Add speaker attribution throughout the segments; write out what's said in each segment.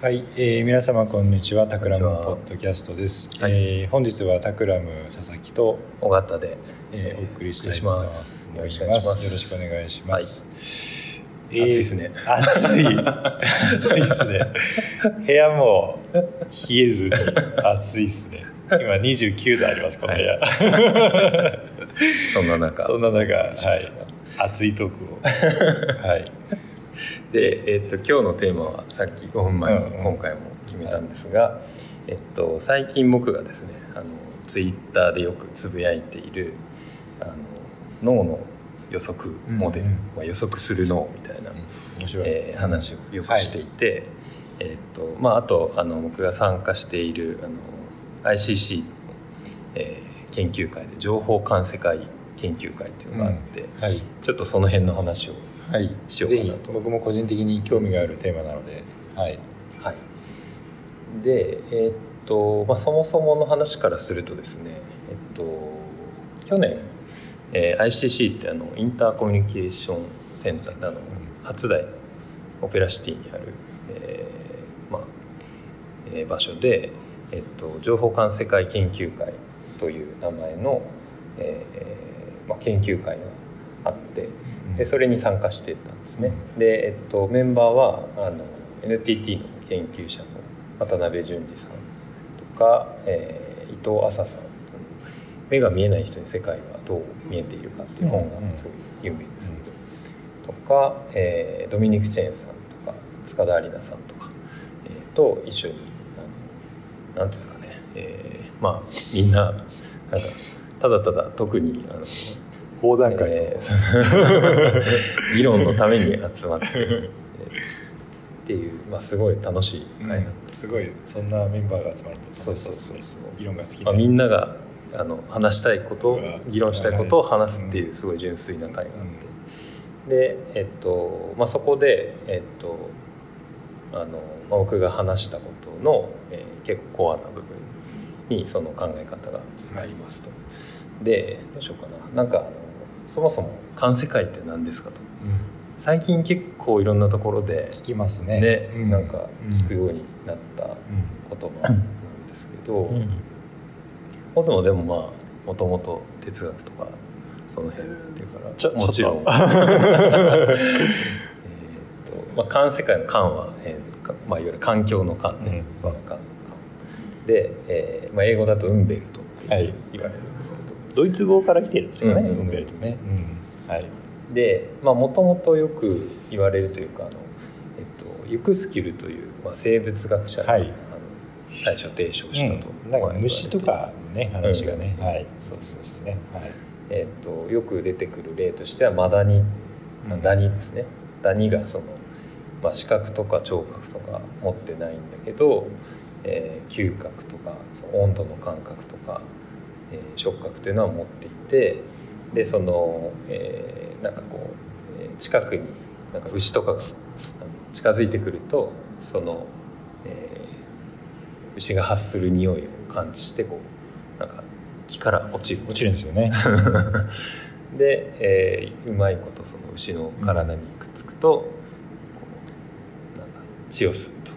Speaker 1: はい、えー、皆様こんにちはタクラムポッドキャストです、
Speaker 2: はい。
Speaker 1: えー本日はタクラム佐々木と、
Speaker 2: 尾形で、
Speaker 1: えーお送りしたいと思い
Speaker 2: し
Speaker 1: ま
Speaker 2: ます。す
Speaker 1: よろしくお願いします、えー
Speaker 2: 暑いですね。
Speaker 1: 暑い。暑いですね。部屋も冷えずに暑いですね。今29度ありますこの部屋、
Speaker 2: そんな中。
Speaker 1: そんな中、はい。
Speaker 2: お願いします。が、
Speaker 1: 熱いトークを。はい
Speaker 2: で、えっと今日のテーマはさっき5分前に
Speaker 1: うんうん。
Speaker 2: 今回も決めたんですが、えっと、最近僕がですねあのツイッターでよくつぶやいているあの脳の予測モデル、
Speaker 1: うんうん。
Speaker 2: まあ、予測する脳みたいな、
Speaker 1: 面白い、
Speaker 2: えー話をよくしていて、えっとまあ、あとあの僕が参加しているあの ICC の、えー研究会で情報管世界研究会っていうのがあって、
Speaker 1: はい。
Speaker 2: ちょっとその辺の話を
Speaker 1: はい、
Speaker 2: しようかなと。
Speaker 1: 僕も個人的に興味があるテーマなので、はい、
Speaker 2: はい、で、えーっとまあ、そもそもの話からするとですね、えっと、去年、えー ICC ってあのインターコミュニケーションセンターあの初台オペラシティにある、えーまあえー場所で、えっと、情報管世界研究会という名前の、えーまあ、研究会があってでそれに参加してたんですね。で、えっと、メンバーはあの NTT の研究者の渡辺淳二さんとか、えー伊藤麻さん目が見えない人に世界はどう見えているかっていう本がすごい有名ですけど、とか、えードミニク・チェーンさんとか塚田有奈さんとか、えーと一緒にあのなんていうんですかね、えーまあみんななんかただただ特にあの
Speaker 1: 横断会、
Speaker 2: えー 議論のために集まって、えーっていう、まあ、すごい楽しい会
Speaker 1: うんすごいそんなメンバーが集まると
Speaker 2: そうそうそう。
Speaker 1: 議論が好き
Speaker 2: た、まあ、み
Speaker 1: なん
Speaker 2: ながあの話したいこと議論したいことを話すっていうすごい純粋な会があって、で、えっとまあ、そこで、えっとあのまあ僕が話したことの、えー結構コアな部分にその考え方がありますと。でどうしようかな。なんかあのそもそも「環世界って何ですか?」と。最近結構いろんなところで
Speaker 1: 聞きますね。
Speaker 2: ね、
Speaker 1: うん。
Speaker 2: なんか聞くようになった言葉なんですけど、
Speaker 1: うん。うん
Speaker 2: オズもでもまあもともと哲学とかその辺っていうから
Speaker 1: ちょ
Speaker 2: もちろん。まあ環世界の環は、えーかまあ、いわゆる環境の環ね、
Speaker 1: うん。
Speaker 2: 輪っかの環で、えーまあ、英語だとウンベルトって
Speaker 1: はい。
Speaker 2: 言われるんですけど、
Speaker 1: ドイツ語から来てるんですよね、
Speaker 2: うん
Speaker 1: ウンベルトね、うん。はい。
Speaker 2: でもともとよく言われるというかあの、えっと、ユクスキュルという、まあ、生物学者が、
Speaker 1: はい。
Speaker 2: あの最初提唱したと、
Speaker 1: うん。なんか虫とかね話がね、
Speaker 2: うん
Speaker 1: はい。
Speaker 2: そうそう
Speaker 1: ですねはい。
Speaker 2: えっと、よく出てくる例としてはマダニ、
Speaker 1: うん。
Speaker 2: ダニですね。ダニがその、まあ、視覚とか聴覚とか持ってないんだけど、えー嗅覚とかその温度の感覚とか、えー触覚というのは持っていてでその、えーなんかこう、えー近くになんか牛とかが近づいてくるとその、えー牛が発する匂いを感知してこうなんか木から落ちる。
Speaker 1: 落ちるんですよね。
Speaker 2: で、えーうまいことその牛の体にくっつくと、こうなんだ血を吸うと。っ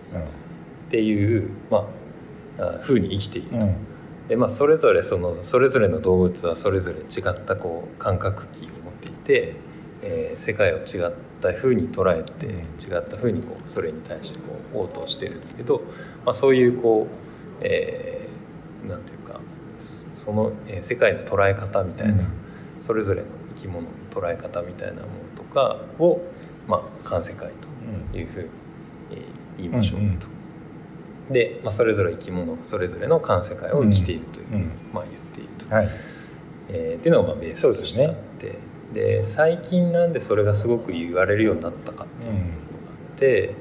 Speaker 2: ていう、まあ、あ風に生きていると、
Speaker 1: うんうん
Speaker 2: でまあ、それぞれそのそれぞれの動物はそれぞれ違ったこう感覚器を持っていて、えー世界を違った風に捉えて、
Speaker 1: うん。
Speaker 2: 違った風にこうそれに対してこう応答してるんだけど、まあ、そういうこう、えーなんていうかそその、えー世界の捉え方みたいな、それぞれの生き物の捉え方みたいなものとかを、まあ、環世界というふうにえー言いましょうと。
Speaker 1: うんうん
Speaker 2: で、まあ、それぞれ生き物それぞれの環世界を生きているという、
Speaker 1: うん。うん
Speaker 2: まあ、言っていると、
Speaker 1: はい。
Speaker 2: えーっていうのがまあベースとしてあって。で,、最近なんでそれがすごく言われるようになったかっていうのがあって、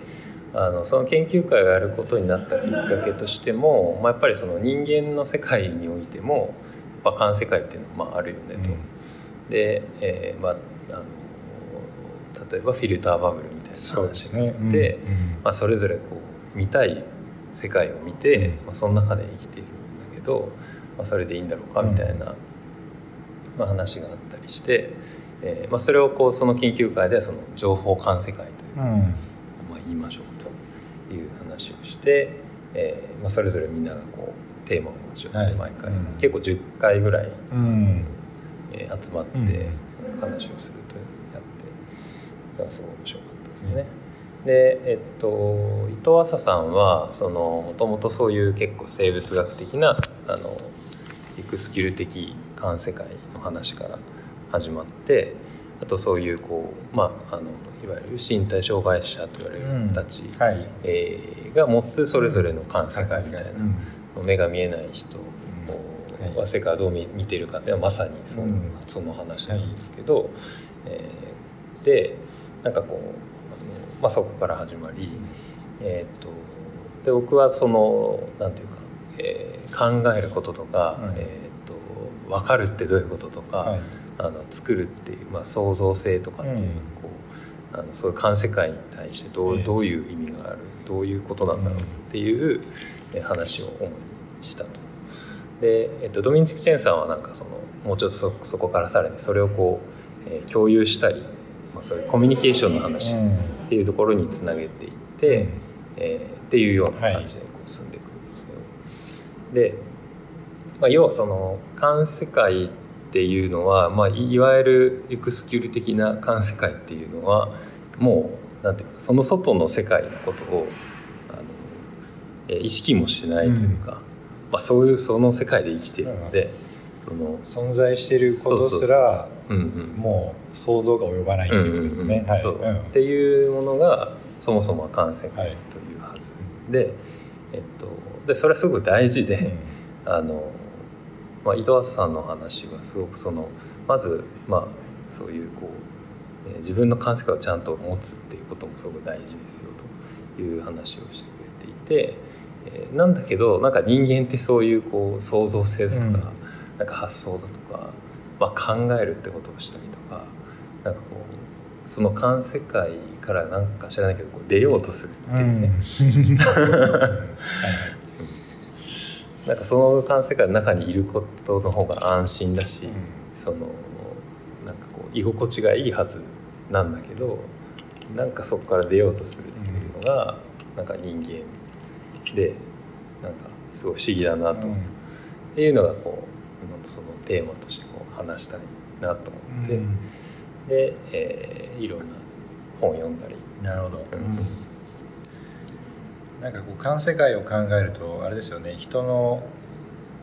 Speaker 2: あのその研究会をやることになったきっかけとしても、まあ、やっぱりその人間の世界においても、まあ、環世界っていうのはまああるよねと。で、えーまあ、あの例えばフィルターバブルみたいな
Speaker 1: そうです
Speaker 2: 話があ
Speaker 1: ね。
Speaker 2: って、
Speaker 1: うん。
Speaker 2: まあ、それぞれこう見たい世界を見て、
Speaker 1: うん。
Speaker 2: まあ、その中で生きているんだけど、まあ、それでいいんだろうかみたいな、まあ、話があったりして、えーまあ、それをこうその研究会ではその情報管世界という、
Speaker 1: うん。
Speaker 2: まあ、言いましょうという話をして、えーまあ、それぞれみんながこうテーマを持ち寄って
Speaker 1: はい。
Speaker 2: 毎回、
Speaker 1: うん。
Speaker 2: 結構10回ぐらい、
Speaker 1: うん。
Speaker 2: えー集まって
Speaker 1: うん。
Speaker 2: 話をするとやってそれはすごい面白かったですね。でえっと伊藤浅さんはそのもともとそういう結構生物学的なあのエクスキル的環世界の話から始まってあとそういうこうまああのいわゆる身体障害者と言われる人たち、
Speaker 1: はい。
Speaker 2: えーが持つそれぞれの環世界みたいな、
Speaker 1: うん。
Speaker 2: 目が見えない人
Speaker 1: はい。
Speaker 2: は世界をどう見見てるかっていうのはまさにその,、
Speaker 1: うん。
Speaker 2: その話なんですけど、えーでなんかこうまあ、そこから始まり、えー、とで僕はそのなんていうか、えー考えることとか、
Speaker 1: うん
Speaker 2: えー、と分かるってどういうこととか、
Speaker 1: はい。
Speaker 2: あの作るっていう、まあ、創造性とかっていう、
Speaker 1: うん。
Speaker 2: こうあのそういう環世界に対してどう,、
Speaker 1: ええ。
Speaker 2: どういう意味があるどういうことなんだろうっていうえ話を主にしたと。で、えっと、ドミニク・チェンさんはなんかそのもうちょっとそそこからさらにそれをこう、えー共有したり、まあ、そういうコミュニケーションの話
Speaker 1: ん
Speaker 2: ていうところにつなげていって、えーっていうような感じでこう進んでいくんですけど、で、まあ、要はその環世界っていうのは、まあ、いいわゆるエクスキュール的な環世界っていうのはもうなんていうかその外の世界のことをあの、えー意識もしないというか、まあ、そういうその世界で生きているので、その
Speaker 1: 存在していることすら
Speaker 2: うんうん
Speaker 1: もう想像が及ばないっていうことですよね。
Speaker 2: っていうものがそもそもは環世界
Speaker 1: はい
Speaker 2: というはず、で,、えっと、でそれはすごく大事で、あのまあ、伊藤さんの話はすごくそのまず、まあ、そういうこう、えー自分の感性をちゃんと持つっていうこともすごく大事ですよという話をしてくれていて、えーなんだけどなんか人間ってそういうこう創造性とか,、
Speaker 1: うん。
Speaker 2: なんか発想だとか、まあ、考えるってことをしたりとかなんかこうその環世界からなんか知らないけどこう出ようとするっていうね、なんかその環世界の中にいることの方が安心だし、そのなんかこう居心地がいいはずなんだけどなんかそこから出ようとするっていうのが、なんか人間でなんかすごい不思議だなと、
Speaker 1: うん。
Speaker 2: っていうのがこうそのテーマとしてこう話したいなと思って、
Speaker 1: うん。
Speaker 2: で、えーいろんな本読んだり、
Speaker 1: なるほど。
Speaker 2: うん。
Speaker 1: なんかこう環世界を考えるとあれですよね。人の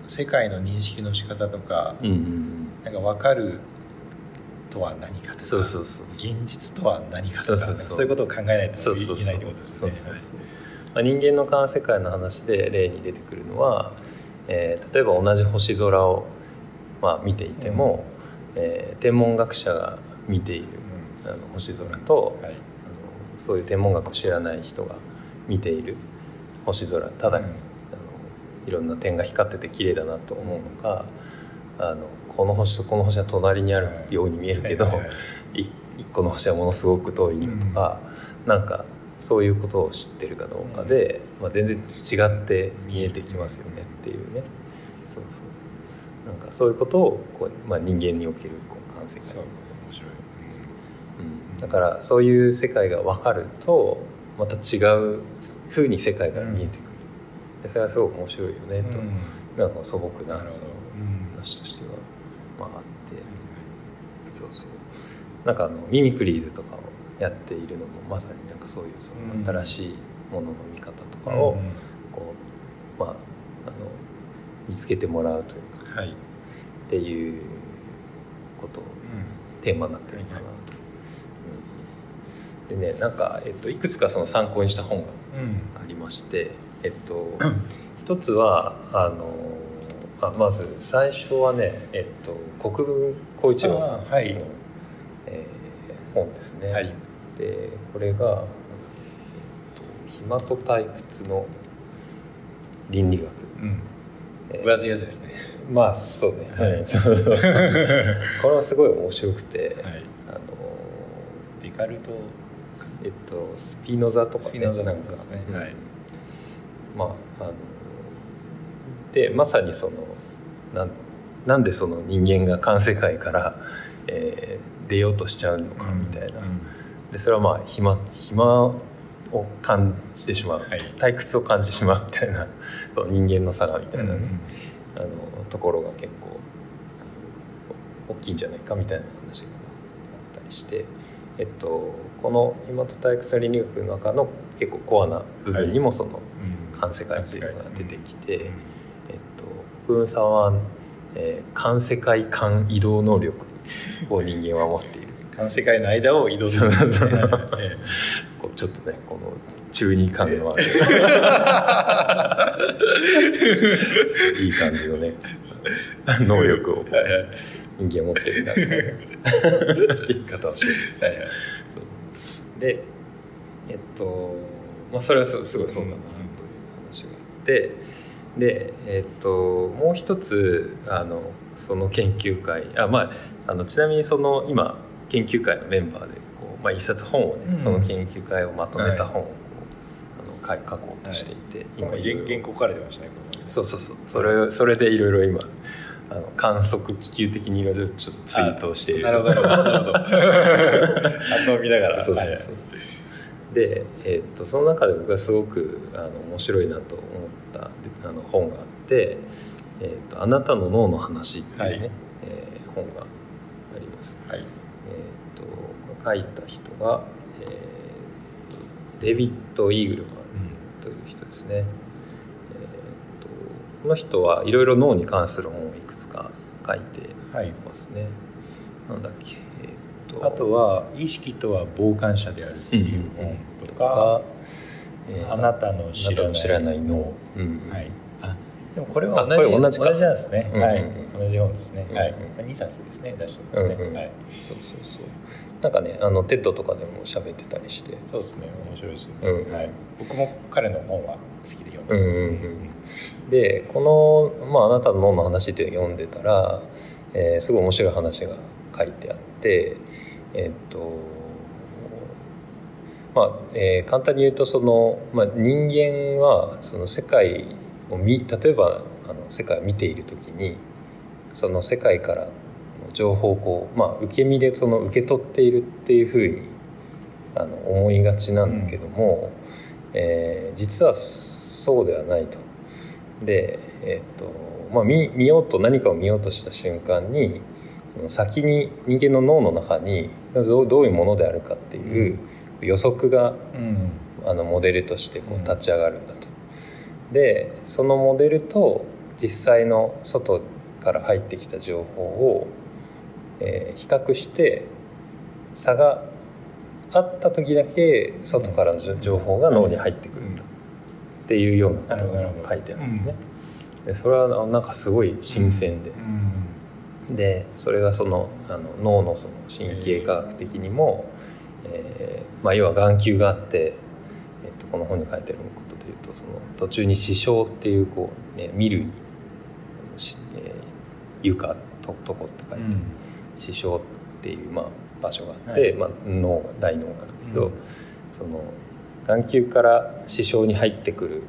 Speaker 1: 世界の認識の仕方とか、
Speaker 2: うんうん
Speaker 1: なんか分かるとは何かとか
Speaker 2: そうそうそう
Speaker 1: 現実とは何かとか
Speaker 2: そう
Speaker 1: いうことを考えないといけないってことですよね。
Speaker 2: 人間の環世界の話で例に出てくるのは、えー例えば同じ星空を、まあ、見ていても、えー天文学者が見ているあの星空と、
Speaker 1: うんはい。
Speaker 2: あのそういう天文学を知らない人が見ている星空。ただ、
Speaker 1: うん。
Speaker 2: あのいろんな点が光ってて綺麗だなと思うのかあのこの星とこの星は隣にあるように見えるけど、
Speaker 1: はいはい
Speaker 2: 一個の星はものすごく遠いのとか、なんかそういうことを知ってるかどうかで、まあ、全然違って見えてきますよねっていうね。そうそう。なんかそういうことをこう、まあ、人間におけるこう感性
Speaker 1: そう。面白い。
Speaker 2: うん、だからそういう世界が分かるとまた違う風に世界が見えてくる、でそれはすごく面白いよねと、
Speaker 1: うん。
Speaker 2: なんか素朴なその
Speaker 1: うん。
Speaker 2: 話としては、まあ、あって。そうそう。なんかあのミミクリーズとかをやっているのもまさになんかそういうそ
Speaker 1: うん
Speaker 2: の新しいものの見方とかを
Speaker 1: うん
Speaker 2: こう、まあ、あの見つけてもらうというか
Speaker 1: はい。
Speaker 2: っていうことをテーマになってるのかなと。うんでねなんか、えっと、いくつかその参考にした本が
Speaker 1: うん
Speaker 2: ありまして、えっと、一つはあのあまず最初はね、えっと、国分光一郎さんの、
Speaker 1: はい
Speaker 2: えー本ですね。
Speaker 1: はい。
Speaker 2: でこれが、えっと、暇と退屈の倫理学。
Speaker 1: うん。
Speaker 2: えー。
Speaker 1: 分厚いやつですね。
Speaker 2: まあそうね、
Speaker 1: はい。
Speaker 2: そうそうこれはすごい面白くて、
Speaker 1: はい。
Speaker 2: あの
Speaker 1: デカルト。
Speaker 2: えっとスピノザとかね。
Speaker 1: スピノザとか
Speaker 2: なんか。
Speaker 1: そうですね。
Speaker 2: うん。
Speaker 1: はい。
Speaker 2: まああのでまさにそのなんなんでその人間が環世界から、えー出ようとしちゃうのかみたいな、でそれはまあ暇暇を感じてしまう、
Speaker 1: はい。
Speaker 2: 退屈を感じてしまうみたいな人間の差がみたいなね、あのところが結構大きいんじゃないかみたいな話があったりして、えっと、この今と体育差倫理学の中の結構コアな部分にもその
Speaker 1: うん。
Speaker 2: 環世界っていうのが出てきて、
Speaker 1: うん。
Speaker 2: えっと、国分さんは、えー、環世界間移動能力を人間は持っている。
Speaker 1: 環世界の間を移動する。
Speaker 2: ちょっとねこの中二感のある。いい感じのね能力を人間持ってるなみたいな言い方をしてる。
Speaker 1: はいはい。
Speaker 2: そう。でえっとまあそれはすすごいそうだなという話があって。でえっともう一つあのその研究会あまああのちなみにその今研究会のメンバーでこう、まあ、一冊本をね、
Speaker 1: うん。
Speaker 2: その研究会をまとめた本をこう、あの書書こうとしていて、
Speaker 1: 今
Speaker 2: いろいろ。
Speaker 1: 原原稿書かれてましたね
Speaker 2: そうそうそう。それそれでいろいろ今あの観測気球的にいろいろちょっとツイートをしている。
Speaker 1: なるほど。なるほど。反応を見ながら。
Speaker 2: そうそうそう、
Speaker 1: はい。
Speaker 2: で、えーっとその中で僕がすごくあの面白いなと思ったあの本があって「えーっとあなたの脳の話」っていうね、
Speaker 1: はい。
Speaker 2: えー本が書いた人が、えーデビッド・イーグルマンという人ですね。えーっとこの人はいろいろ脳に関する本をいくつか書いて
Speaker 1: はい
Speaker 2: ますね。なんだっけ、えーっと
Speaker 1: あとは「意識とは傍観者である」っていう本とか
Speaker 2: が、え「
Speaker 1: あなたの知らない
Speaker 2: 脳、うん
Speaker 1: はい。あでもこれは
Speaker 2: あ
Speaker 1: 同じ
Speaker 2: これ同じか。
Speaker 1: なんですね、
Speaker 2: うん
Speaker 1: はい
Speaker 2: うん
Speaker 1: 同じ本ですね、
Speaker 2: うん
Speaker 1: はい2冊ですね。出してますね、
Speaker 2: うんうん。
Speaker 1: はい。
Speaker 2: そうそうそう。なんかねあのテッドとかでも喋ってたりして。
Speaker 1: そうですね。面白いですよね、
Speaker 2: うん。
Speaker 1: はい、僕も彼の本は好きで読んでます、
Speaker 2: うんうんうんでこの、まあ「あなたの脳の話」って読んでたら、えーすごい面白い話が書いてあってえーっとまあ、えー簡単に言うとその、まあ、人間はその世界を見例えばあの世界を見ている時にその世界からの情報をこう、まあ、受け身でその受け取っているっていうふうにあの思いがちなんだけども、えー実はそうではないと。で、えーっとまあ、見見ようと何かを見ようとした瞬間にその先に人間の脳の中にどうどういうものであるかっていう予測が
Speaker 1: うん
Speaker 2: あのモデルとしてこ
Speaker 1: うん
Speaker 2: う立ち上がるんだと。でそのモデルと実際の外から入ってきた情報を、えー比較して差があった時だけ外からの情報が脳に入ってくるんだ。っていうようなことが書いてあるんですね。でそれはなんかすごい新鮮で、
Speaker 1: うん
Speaker 2: でそれがそのあの脳のその神経科学的にも、えーまあ、要は眼球があって、えっとこの本に書いてあることでいうとその途中に視床っていうこう、ね、見るにしえー床ととこって書いて、
Speaker 1: うん。
Speaker 2: 視床っていう、まあ、場所があって、
Speaker 1: はい。
Speaker 2: まあ、脳大脳があるけど、
Speaker 1: うん。
Speaker 2: その眼球から視床に入ってくる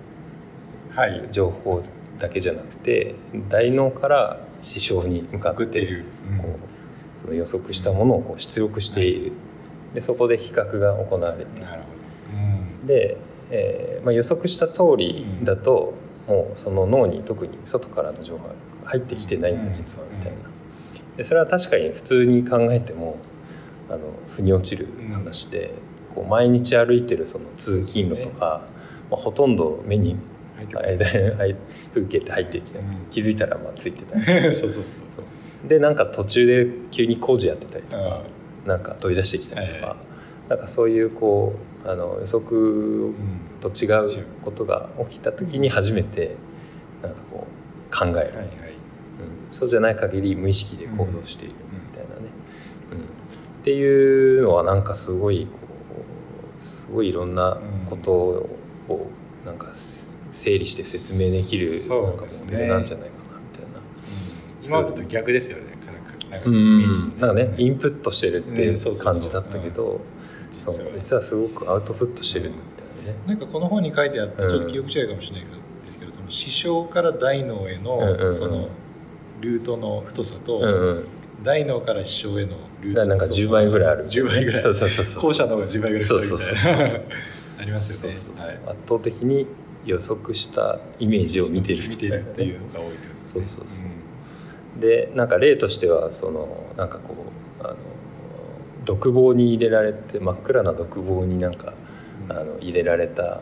Speaker 1: はい。
Speaker 2: 情報だけじゃなくて大脳から視床に向かって
Speaker 1: 送っている、
Speaker 2: こうその予測したものをこう出力している、でそこで比較が行われて。
Speaker 1: なるほど、
Speaker 2: で、えーまあ、予測した通りだと、もうその脳に特に外からの情報が入ってきてないんだ、
Speaker 1: うん。
Speaker 2: 実はみたいな。でそれは確かに普通に考えてもあの腑に落ちる話で、こう毎日歩いてるその通勤路とか、まあ、ほとんど目に 風景って入ってきて、
Speaker 1: うん。
Speaker 2: 気づいたらまあついてたり。
Speaker 1: るそうそうそう。
Speaker 2: そう。でなんか途中で急に工事やってたりとか、
Speaker 1: う
Speaker 2: なんか飛び出してきたりとか、
Speaker 1: はい
Speaker 2: なんかそういうこうあの予測
Speaker 1: ん
Speaker 2: と違うことが起きた時に初めてなんかこう考える、
Speaker 1: はいはい
Speaker 2: うん、そうじゃない限り無意識で行動しているみたいなね、うん。っていうのはなんかすごいこうすごいいろんなことをなんか整理して説明できるなんかモデルなんじゃないかなみたいな。
Speaker 1: 今までと逆ですよね。なんかなんか
Speaker 2: ね。インプットしてるっていう感じだったけど、
Speaker 1: 実は。
Speaker 2: すごくアウトプットしてるみたいなね。
Speaker 1: なんかこの本に書いてあった
Speaker 2: うん。
Speaker 1: ちょっと記憶違いかもしれないですけどその視床から大脳へ
Speaker 2: うんうんうん。
Speaker 1: のそのルートの太さと、
Speaker 2: うんうん、
Speaker 1: 大脳から視床へのルート
Speaker 2: なんか10倍ぐらいある。
Speaker 1: 10倍ぐらい。
Speaker 2: そうそうそう
Speaker 1: 後者の方が10倍ぐらい太いみたいな。
Speaker 2: そうそうそう
Speaker 1: ありますよね。
Speaker 2: 圧倒的に予測したイメージを見てる
Speaker 1: 見てるっていうのが多いってことですね。
Speaker 2: そうそうそう。でなんか例としてはそのなんかこうあの独房に入れられて真っ暗な独房になんか
Speaker 1: うん。
Speaker 2: あの入れられた、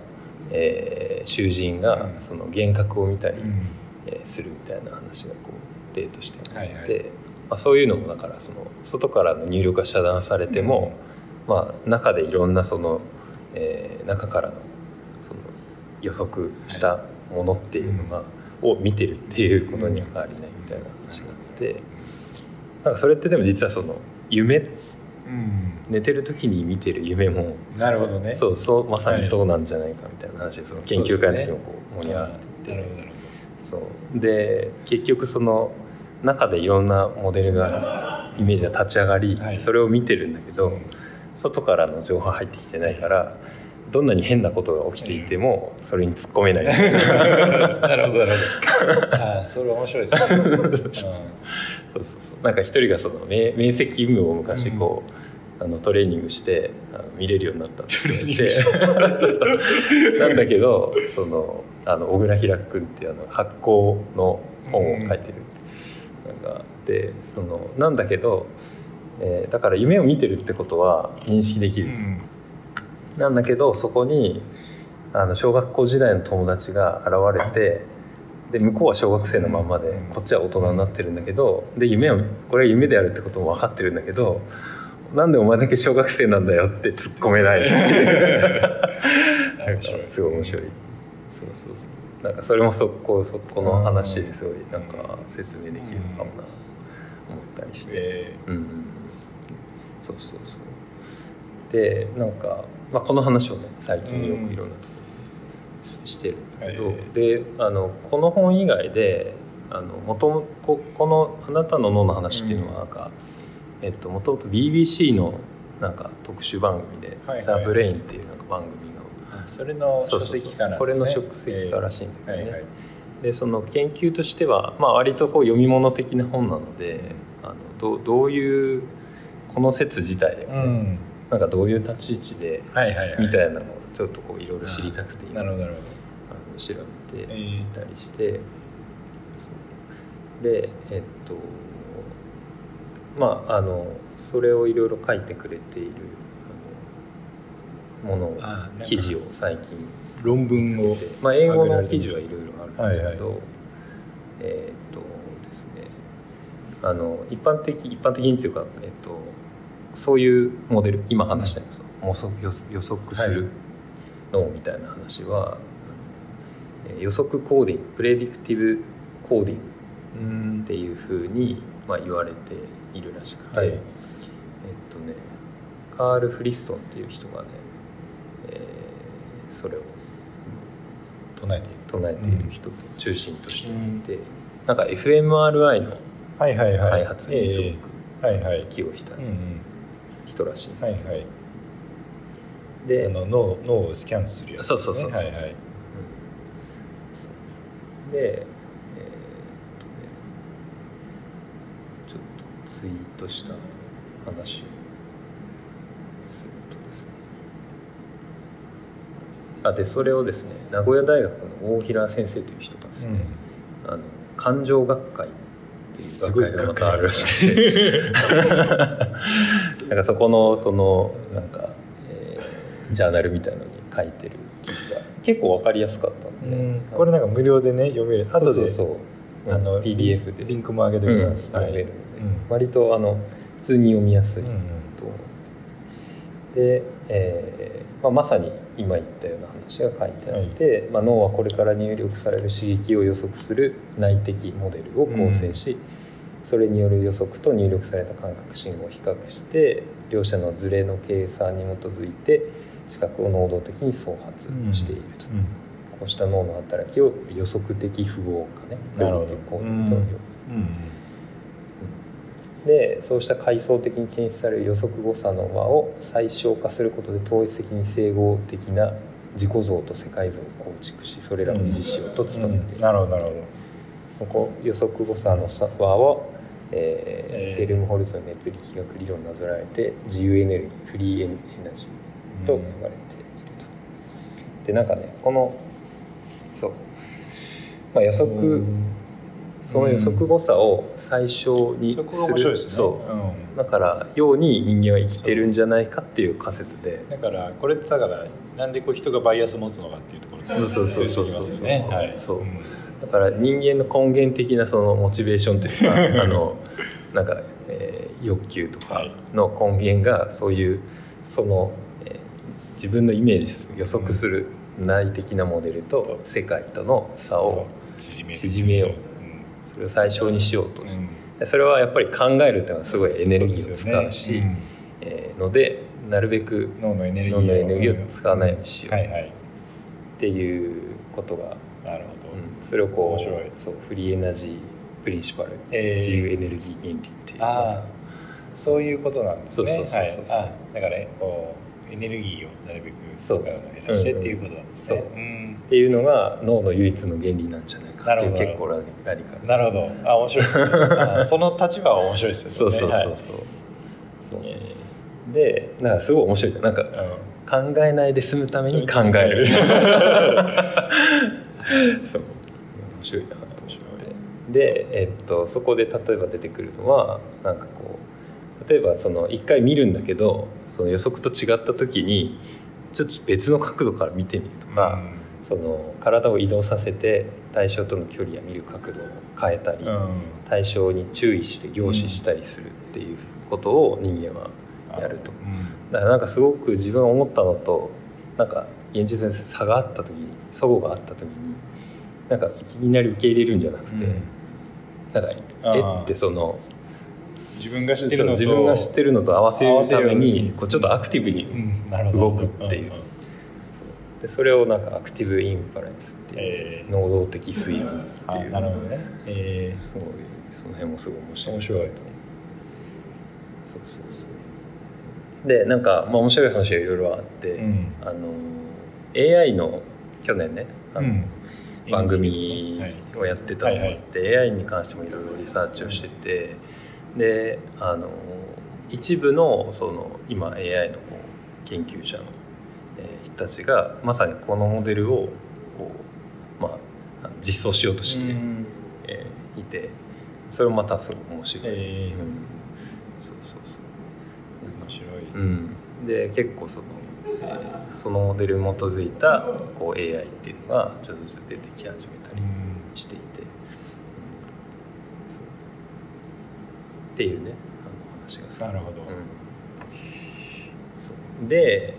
Speaker 2: えー囚人が
Speaker 1: うん。
Speaker 2: その幻覚を見たり、
Speaker 1: うん。
Speaker 2: えーするみたいな話がこう例としてあって、
Speaker 1: はいはい。
Speaker 2: まあ、そういうのもだからその外からの入力が遮断されても、まあ、中でいろんなその、えー中からのその予測したものっていうのが、を見てるっていうことには変わりないみたいな話があってなんかそれってでも実はその夢
Speaker 1: うん。
Speaker 2: 寝てる時に見てる夢も
Speaker 1: なるほどね。
Speaker 2: そうそうまさにそうなんじゃないかみたいな話でその研究会の時もこう盛り上がってて。
Speaker 1: なるほどなる
Speaker 2: そう。で結局その中でいろんなモデルがイメージが立ち上がり、
Speaker 1: はい。
Speaker 2: それを見てるんだけど、外からの情報入ってきてないからどんなに変なことが起きていてもそれに突っ込めない、
Speaker 1: なるほどなるほど。ああそれ面白いですね、
Speaker 2: そうそうそう。なんか一人がその明明晰夢を昔こう、あのトレーニングしてあの見れるようになったって言って。なんだけどそのあの小倉平君っていうあの発酵の本を書いてるのがあってそのなんだけど、えーだから夢を見てるってことは認識できる、
Speaker 1: うん。
Speaker 2: なんだけどそこにあの小学校時代の友達が現れてで向こうは小学生のまんまでこっちは大人になってるんだけどで夢をこれは夢であるってことも分かってるんだけどなんでお前だけ小学生なんだよって突っ込めない すごい面白い。そうそうそうなんかそれもそこそこの話ですごいなんか説明できるのかもな思ったりして。
Speaker 1: え
Speaker 2: うんそうそうそう。でなんか、まあ、この話をね最近よくいろんなところでしてるんだけど、
Speaker 1: はい。
Speaker 2: であのこの本以外であの元々ここの「あなたの脳の話」っていうのはなんか、えっともともと BBC のなんか特集番組で「
Speaker 1: はいはい。
Speaker 2: ザ・ブレイン」っていうなんか番組
Speaker 1: それの書籍から
Speaker 2: これの書籍からしいんだけどね、
Speaker 1: はいはい。
Speaker 2: でその研究としては、まあ、割とこう読み物的な本なのであのどうどういうこの説自体をね、
Speaker 1: うん。
Speaker 2: なんかどういう立ち位置で
Speaker 1: はいはいはい。
Speaker 2: みたいなのをちょっとこういろいろ知りたくて
Speaker 1: なるほどなるほ
Speaker 2: 調べて
Speaker 1: えー
Speaker 2: みたりして、そう。でえっとまああのそれをいろいろ書いてくれているあのものを記事を最近。
Speaker 1: 論文を
Speaker 2: でまあ、英語の記事はいろいろあるんですけど、
Speaker 1: はいは
Speaker 2: えーっとですね。あの一般的一般的にっていうか、えっと、そういうモデル今話したようなその予測する脳みたいな話は、えー予測コーディング predictive coding
Speaker 1: うん
Speaker 2: っていうふうに、まあ、言われているらしくて、
Speaker 1: はい。
Speaker 2: えっとねカール・フリストンっていう人がね、えーそれを。
Speaker 1: 唱えている。
Speaker 2: 唱えている人と中心としていて、なんか fMRI の開発にすご
Speaker 1: え
Speaker 2: く寄与した
Speaker 1: うんうん。
Speaker 2: 人らしい、
Speaker 1: はいはい。
Speaker 2: で
Speaker 1: あの脳脳をスキャンするやつですね。
Speaker 2: そうそうそうそう。
Speaker 1: はいはい。
Speaker 2: でえーっとねちょっとツイートした話をするとですねあでそれをですね名古屋大学の大平先生という人がですね、あの感情学会っていう学会がまたあるらしくて。なんかそこのそのなんか、えージャーナルみたいのに書いてる。記事が結構わかりやすかったんで、
Speaker 1: うん。これなんか無料でね読める。後で
Speaker 2: そうそう。
Speaker 1: あの
Speaker 2: PDF で。
Speaker 1: リンクも上げておきます、はい。
Speaker 2: うん読めるので。
Speaker 1: うん。
Speaker 2: 割とあの普通に読みやすいと
Speaker 1: うん。
Speaker 2: 思うで、えーまあ、まさに今言ったような話が書いてあって、まあ、脳はこれから入力される刺激を予測する内的モデルを構成し、それによる予測と入力された感覚信号を比較して両者のズレの計算に基づいて視覚を能動的に創発していると、
Speaker 1: うん。
Speaker 2: こうした脳の働きを予測的符号化ね
Speaker 1: なるほど。
Speaker 2: プレディティブコーディングと呼ぶ
Speaker 1: うん
Speaker 2: でそうした階層的に検出される予測誤差の和を最小化することで統一的に整合的な自己像と世界像を構築しそれらを維持しようと努めている、
Speaker 1: うん。なるほどなるほど。
Speaker 2: ここ予測誤差の差和を、えー
Speaker 1: えー。
Speaker 2: ヘルムホルツの熱力学理論になぞらえて自由エネルギーフリーエネルギーと呼ばれていると。でなんかねこのそう、まあ、予測、
Speaker 1: うん
Speaker 2: その予測誤差を最小にする。
Speaker 1: 面白いですね。
Speaker 2: そう。
Speaker 1: うん。
Speaker 2: だからように人間は生きてるんじゃないかっていう仮説で。
Speaker 1: だからこれってだからなんでこう人がバイアス持つのかっていうところ
Speaker 2: そうそうそうそう
Speaker 1: 出てきますよね。はい。
Speaker 2: そう。ん。だから人間の根源的なそのモチベーションというか あのなんか、えー欲求とかの根源がそういうその、えー自分のイメージ予測する内的なモデルと世界との差を
Speaker 1: 縮め
Speaker 2: ようそれを最小にしようと。
Speaker 1: うん。
Speaker 2: それはやっぱり考えるっていうのはすごいエネルギーを使う
Speaker 1: そ
Speaker 2: し
Speaker 1: ですよね
Speaker 2: えーのでなるべく
Speaker 1: うん脳のエネルギー
Speaker 2: を使わないようにしよう。
Speaker 1: はいはい。
Speaker 2: っていうことが、
Speaker 1: なるほど、
Speaker 2: うん。それをこう
Speaker 1: 面白い。
Speaker 2: そうフリーエナジープリンシパル、
Speaker 1: えー。
Speaker 2: 自由エネルギー原理っていう。
Speaker 1: ああそういうことなんですね。
Speaker 2: そうそうそうそう
Speaker 1: はい。あだからねこうエネルギーをなるべく使うのを減らしてっていうことなんですね。
Speaker 2: そう。
Speaker 1: うん。
Speaker 2: っていうのが脳の唯一の原理なんじゃないかっていう結構ラディラディカル
Speaker 1: なるほど。あ面白いですね。あその立場は面白いですよね。
Speaker 2: そうそうそうそう、
Speaker 1: はい。
Speaker 2: そう。
Speaker 1: え
Speaker 2: でなんかすごい面白いじゃん。なんか
Speaker 1: ーうん
Speaker 2: 考えないで済むために考える。そう。面白いなと思って。で、えっと、そこで例えば出てくるのはなんかこう例えばその一回見るんだけどその予測と違った時にちょっと別の角度から見てみるとか、その体を移動させて対象との距離や見る角度を変えたり、
Speaker 1: うん。
Speaker 2: 対象に注意して凝視したりするっていうことを人間はやると。
Speaker 1: うん。
Speaker 2: だからなんかすごく自分が思ったのとなんか現実に差があった時に齟齬があった時になんかいきなり受け入れるんじゃなくて、
Speaker 1: うん。
Speaker 2: なんか
Speaker 1: あ
Speaker 2: え
Speaker 1: ー
Speaker 2: ってその
Speaker 1: 自分が知ってるのと
Speaker 2: 自分が知ってるのと合わせるために
Speaker 1: に。
Speaker 2: こうちょっとアクティブに、動くっていう。ん。でそれをなんかアクティブインファレンスっていう、
Speaker 1: えー。
Speaker 2: 能動的推論って
Speaker 1: あ
Speaker 2: いう。
Speaker 1: なるほどね。えー。
Speaker 2: すごいその辺もすごい面白い。
Speaker 1: 面白い
Speaker 2: そうそうそう。でなんか、まあ、面白い話がいろいろあって、
Speaker 1: うん。
Speaker 2: あの AI の去年ねあの、
Speaker 1: うん。
Speaker 2: 番組
Speaker 1: はい。
Speaker 2: をやってたのがあって、AI に関してもいろいろリサーチをしててであの一部のその今 AI のこう研究者の、えー人たちがまさにこのモデルをこう、まあ、実装しようとして、
Speaker 1: うん。
Speaker 2: えーいてそれもまたすごく面白い、
Speaker 1: えー。
Speaker 2: うん、そうそうそう。
Speaker 1: 面白い。
Speaker 2: うん、で結構その、えーそのモデルに基づいたこう AI っていうのがちょっとずつ出てき始めたり
Speaker 1: うん。
Speaker 2: していて、うんそうっていうね。あの話が
Speaker 1: なるほど。
Speaker 2: うん。で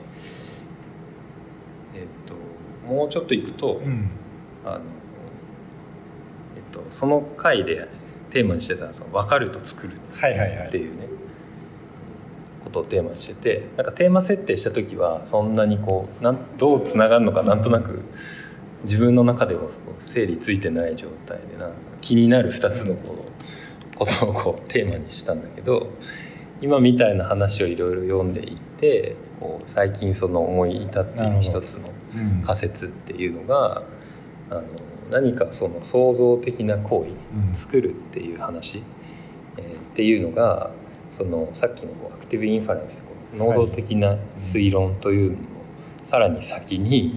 Speaker 2: えっともうちょっといくと、
Speaker 1: うん。
Speaker 2: あのえっとその回でテーマにしてたその「分かると作る」
Speaker 1: はいはいはい
Speaker 2: ってい。うねことをテーマにしててなんかテーマ設定した時はそんなにこうなんどうつながるのかなんとなく自分の中でも整理ついてない状態でなんか気になる2つのこうことをこうテーマにしたんだけど今みたいな話をいろいろ読んでいってこう最近その思い至っている一つの
Speaker 1: うん。
Speaker 2: 仮説っていうのがあの何かその創造的な行為
Speaker 1: うん。
Speaker 2: 作るっていう話、えーっていうのがそのさっきのアクティブインファレンス能動的な推論というののさらに先に、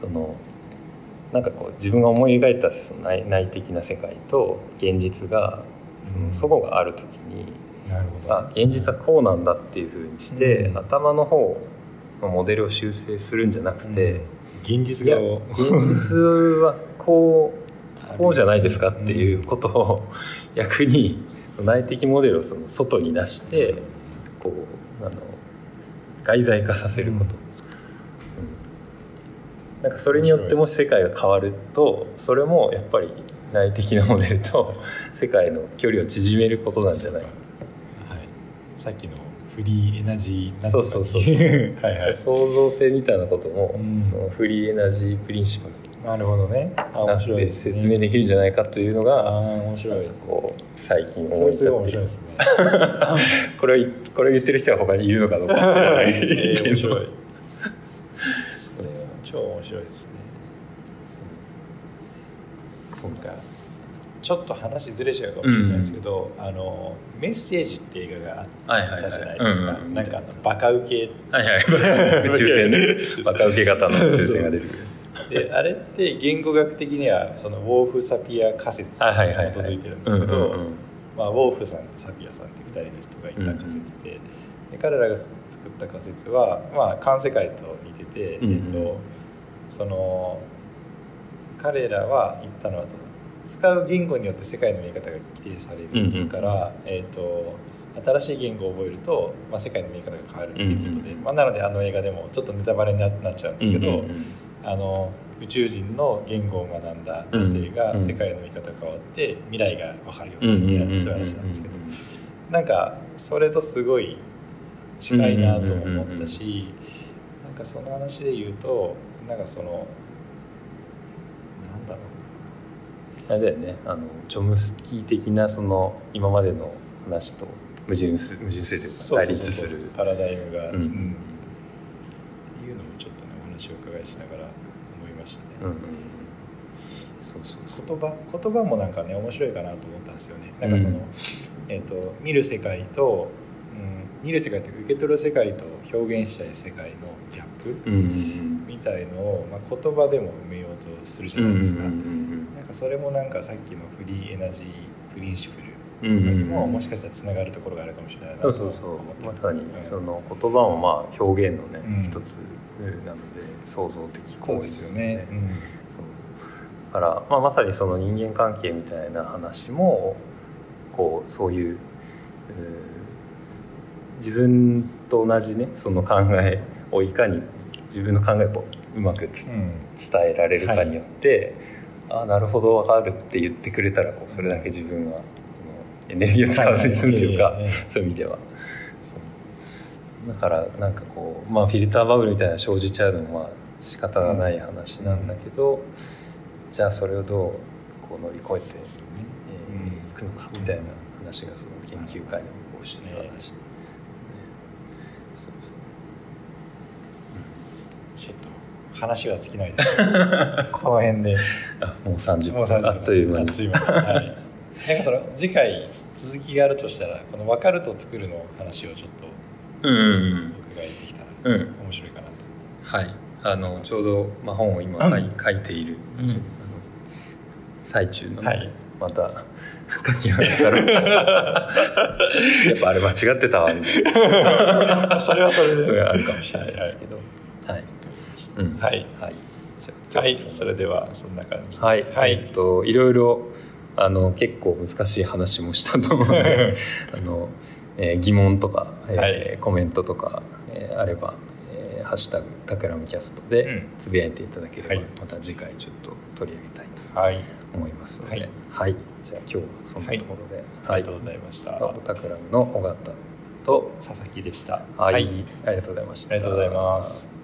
Speaker 2: そのなんかこう自分が思い描いたその内内的な世界と現実がその齟齬がある時に、
Speaker 1: なるほど。
Speaker 2: あ現実はこうなんだっていうふうにして、
Speaker 1: うん。
Speaker 2: 頭の方のモデルを修正するんじゃなくて、
Speaker 1: 現実
Speaker 2: いや
Speaker 1: 側を
Speaker 2: 現実はこうこうじゃないですかっていうことを逆に内的モデルをその外に出してこうあの外在化させること、うん。なんかそれによってもし世界が変わるとそれもやっぱり内的なモデルと 世界の距離を縮めることなんじゃない？
Speaker 1: はい、さっきのフリーエナジー
Speaker 2: そうそうそう
Speaker 1: はいはい。
Speaker 2: 創造性みたいなことも、
Speaker 1: うん。
Speaker 2: そのフリーエナジープリンシパル。
Speaker 1: なるほどね。面白い
Speaker 2: んで説明できるんじゃないかというの
Speaker 1: あ
Speaker 2: が
Speaker 1: あ面白い。
Speaker 2: こう最近
Speaker 1: そ
Speaker 2: 思い
Speaker 1: れすごい面
Speaker 2: 至ってる
Speaker 1: 白いですね。
Speaker 2: これこれを言ってる人が他にいるのかどうか知らない
Speaker 1: えー面白い。それは超面白いですねそうか。ちょっと話ずれちゃうかもしれないですけど、あのメッセージって映画があったじゃないですか、なんかあのバカウケ。
Speaker 2: はいはい。ね。バカ受け型のが出てくる。
Speaker 1: であれって言語学的にはそのウォーフ・サピア仮説に基づいてるんですけどまあウォーフさんとサピアさんって2人の人がいた仮説で,、で彼らが作った仮説はまあ環世界と似てて、えっとその彼らは言ったのはその使う言語によって世界の見え方が規定されるから、えー、と新しい言語を覚えると、まあ、世界の見え方が変わるっていうことで、まあ、なのであの映画でもちょっとネタバレになっちゃうんですけど、あの宇宙人の言語を学んだ女性が世界の見方が変わって未来が分かるようになるみたいなそういう話なんですけどなんかそれとすごい近いなとも思ったしなんかその話で言うとなんかそのなんだろう
Speaker 2: あれだよねあのチョムスキー的なその今までの話と矛盾す矛盾するというか対立する。
Speaker 1: パラダイムが、
Speaker 2: うん。
Speaker 1: うん。っていうのもちょっとねお話をお伺いしながら思いましたね、
Speaker 2: うんうんそうそうそう。
Speaker 1: 言葉言葉もなんかね面白いかなと思ったんですよね。なんかその、
Speaker 2: うん
Speaker 1: えっ、と見る世界と、うん、見る世界というか受け取る世界と表現したい世界のギャップ
Speaker 2: うんうん
Speaker 1: みたいのを、まあ、言葉でも埋めようとするじゃ
Speaker 2: うん
Speaker 1: ないですか、
Speaker 2: うんうん
Speaker 1: なんかそれもなんかさっきのフリーエナジープリンシプルにももしかしたらつながるところがあるかもしれないなと思って
Speaker 2: そうそう。そうまさに
Speaker 1: うん。
Speaker 2: その言葉もまあ表現のね、
Speaker 1: うん。
Speaker 2: 一つなので創造的行為。
Speaker 1: そうですよね、うん。
Speaker 2: そう。だから、まあ、まさにその人間関係みたいな話もこうそういう自分と同じねその考えをいかに自分の考えをこううまくつ
Speaker 1: うん。
Speaker 2: 伝えられるかによって、ああなるほど分かるって言ってくれたらこうそれだけ自分はそのエネルギーを使わずに済むというか、そういう意味では。そう。だからなんかこうまあフィルターバブルみたいな生じちゃうのもまあ仕方がない話なんだけど、じゃあそれをどうこう乗り越えていくのかみたいな話がその研究会でもこうしてる話、ねそう。
Speaker 1: ちょっと話は尽きない。で すこの辺で。
Speaker 2: もう30分。
Speaker 1: もう30分。
Speaker 2: あっという間に。
Speaker 1: あっという間に。はい。なんかその次回続きがあるとしたらこの分かると作るの話をちょっと
Speaker 2: うんうんうん。
Speaker 1: 僕が言ってきたら
Speaker 2: うん。
Speaker 1: 面白いかなと、
Speaker 2: はい。あのちょうど、まあ、本を今書い,、書いている、
Speaker 1: うん。
Speaker 2: 最中なので、
Speaker 1: はい。
Speaker 2: また書き上げたら。やっぱあれ間違ってたわみたいな。
Speaker 1: それはそれで。
Speaker 2: あるかもしれないですけど。はい、うん。
Speaker 1: はい。
Speaker 2: はい。じゃあ
Speaker 1: はい。それではそんな感じ。で
Speaker 2: はい、
Speaker 1: はい。
Speaker 2: えっといろいろあの結構難しい話もしたと思うので あの、えー疑問とか、えー
Speaker 1: はい。
Speaker 2: コメントとか、えーあれば、えーハッシュタグタクラムキャスト」で
Speaker 1: うん。
Speaker 2: つぶやいていただければ、
Speaker 1: はい。
Speaker 2: また次回ちょっと取り上げたいと
Speaker 1: はい。
Speaker 2: 思いますので、
Speaker 1: はい。
Speaker 2: はい。じゃあ今日はそんなところで、
Speaker 1: ありがとうございました、
Speaker 2: タクラムの尾形と
Speaker 1: 佐々木でした。
Speaker 2: はい、
Speaker 1: はい。
Speaker 2: ありがとうございました。
Speaker 1: ありがとうございます